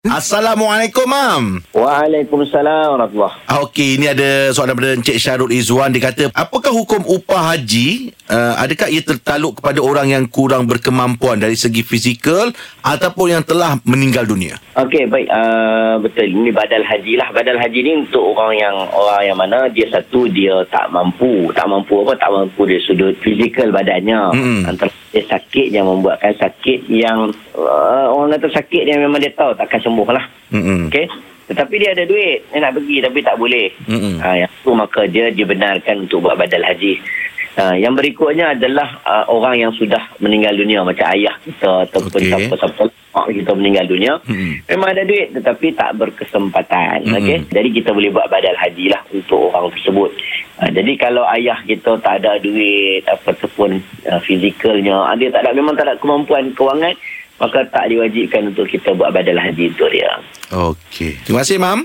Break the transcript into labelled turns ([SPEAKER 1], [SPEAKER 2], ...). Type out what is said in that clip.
[SPEAKER 1] Assalamualaikum, Mam.
[SPEAKER 2] Waalaikumsalam warahmatullahi
[SPEAKER 1] Ah, Okey, ini ada soalan daripada Encik Syarul Izwan. Dia kata, apakah hukum upah haji? Uh, adakah ia tertaluk kepada orang yang kurang berkemampuan dari segi fizikal ataupun yang telah meninggal dunia?
[SPEAKER 2] Okey, baik. Uh, betul. Ini badal haji lah. Badal haji ni untuk orang yang orang yang mana dia satu dia tak mampu. Tak mampu apa? Tak mampu dari sudut fizikal badannya.
[SPEAKER 1] Mm-mm.
[SPEAKER 2] Antara dia sakit yang membuatkan sakit yang uh, orang kata sakit yang memang dia tahu takkan sembuh lah.
[SPEAKER 1] Mm-mm.
[SPEAKER 2] Okey. Tetapi dia ada duit. Dia nak pergi tapi tak boleh.
[SPEAKER 1] Mm-mm.
[SPEAKER 2] Ha, yang tu maka dia dibenarkan untuk buat badal haji. Ha, yang berikutnya adalah uh, orang yang sudah meninggal dunia macam ayah kita ataupun
[SPEAKER 1] Okey.
[SPEAKER 2] siapa-siapa mak kita meninggal dunia.
[SPEAKER 1] Mm-mm.
[SPEAKER 2] Memang ada duit tetapi tak berkesempatan.
[SPEAKER 1] Mm-mm.
[SPEAKER 2] Okey. Jadi kita boleh buat badal haji lah untuk orang tersebut. Ha, jadi kalau ayah kita tak ada duit ataupun uh, fizikalnya, ah, dia tak ada memang tak ada kemampuan kewangan, maka tak diwajibkan untuk kita buat badal haji untuk dia.
[SPEAKER 1] Okey. Terima kasih, Mam.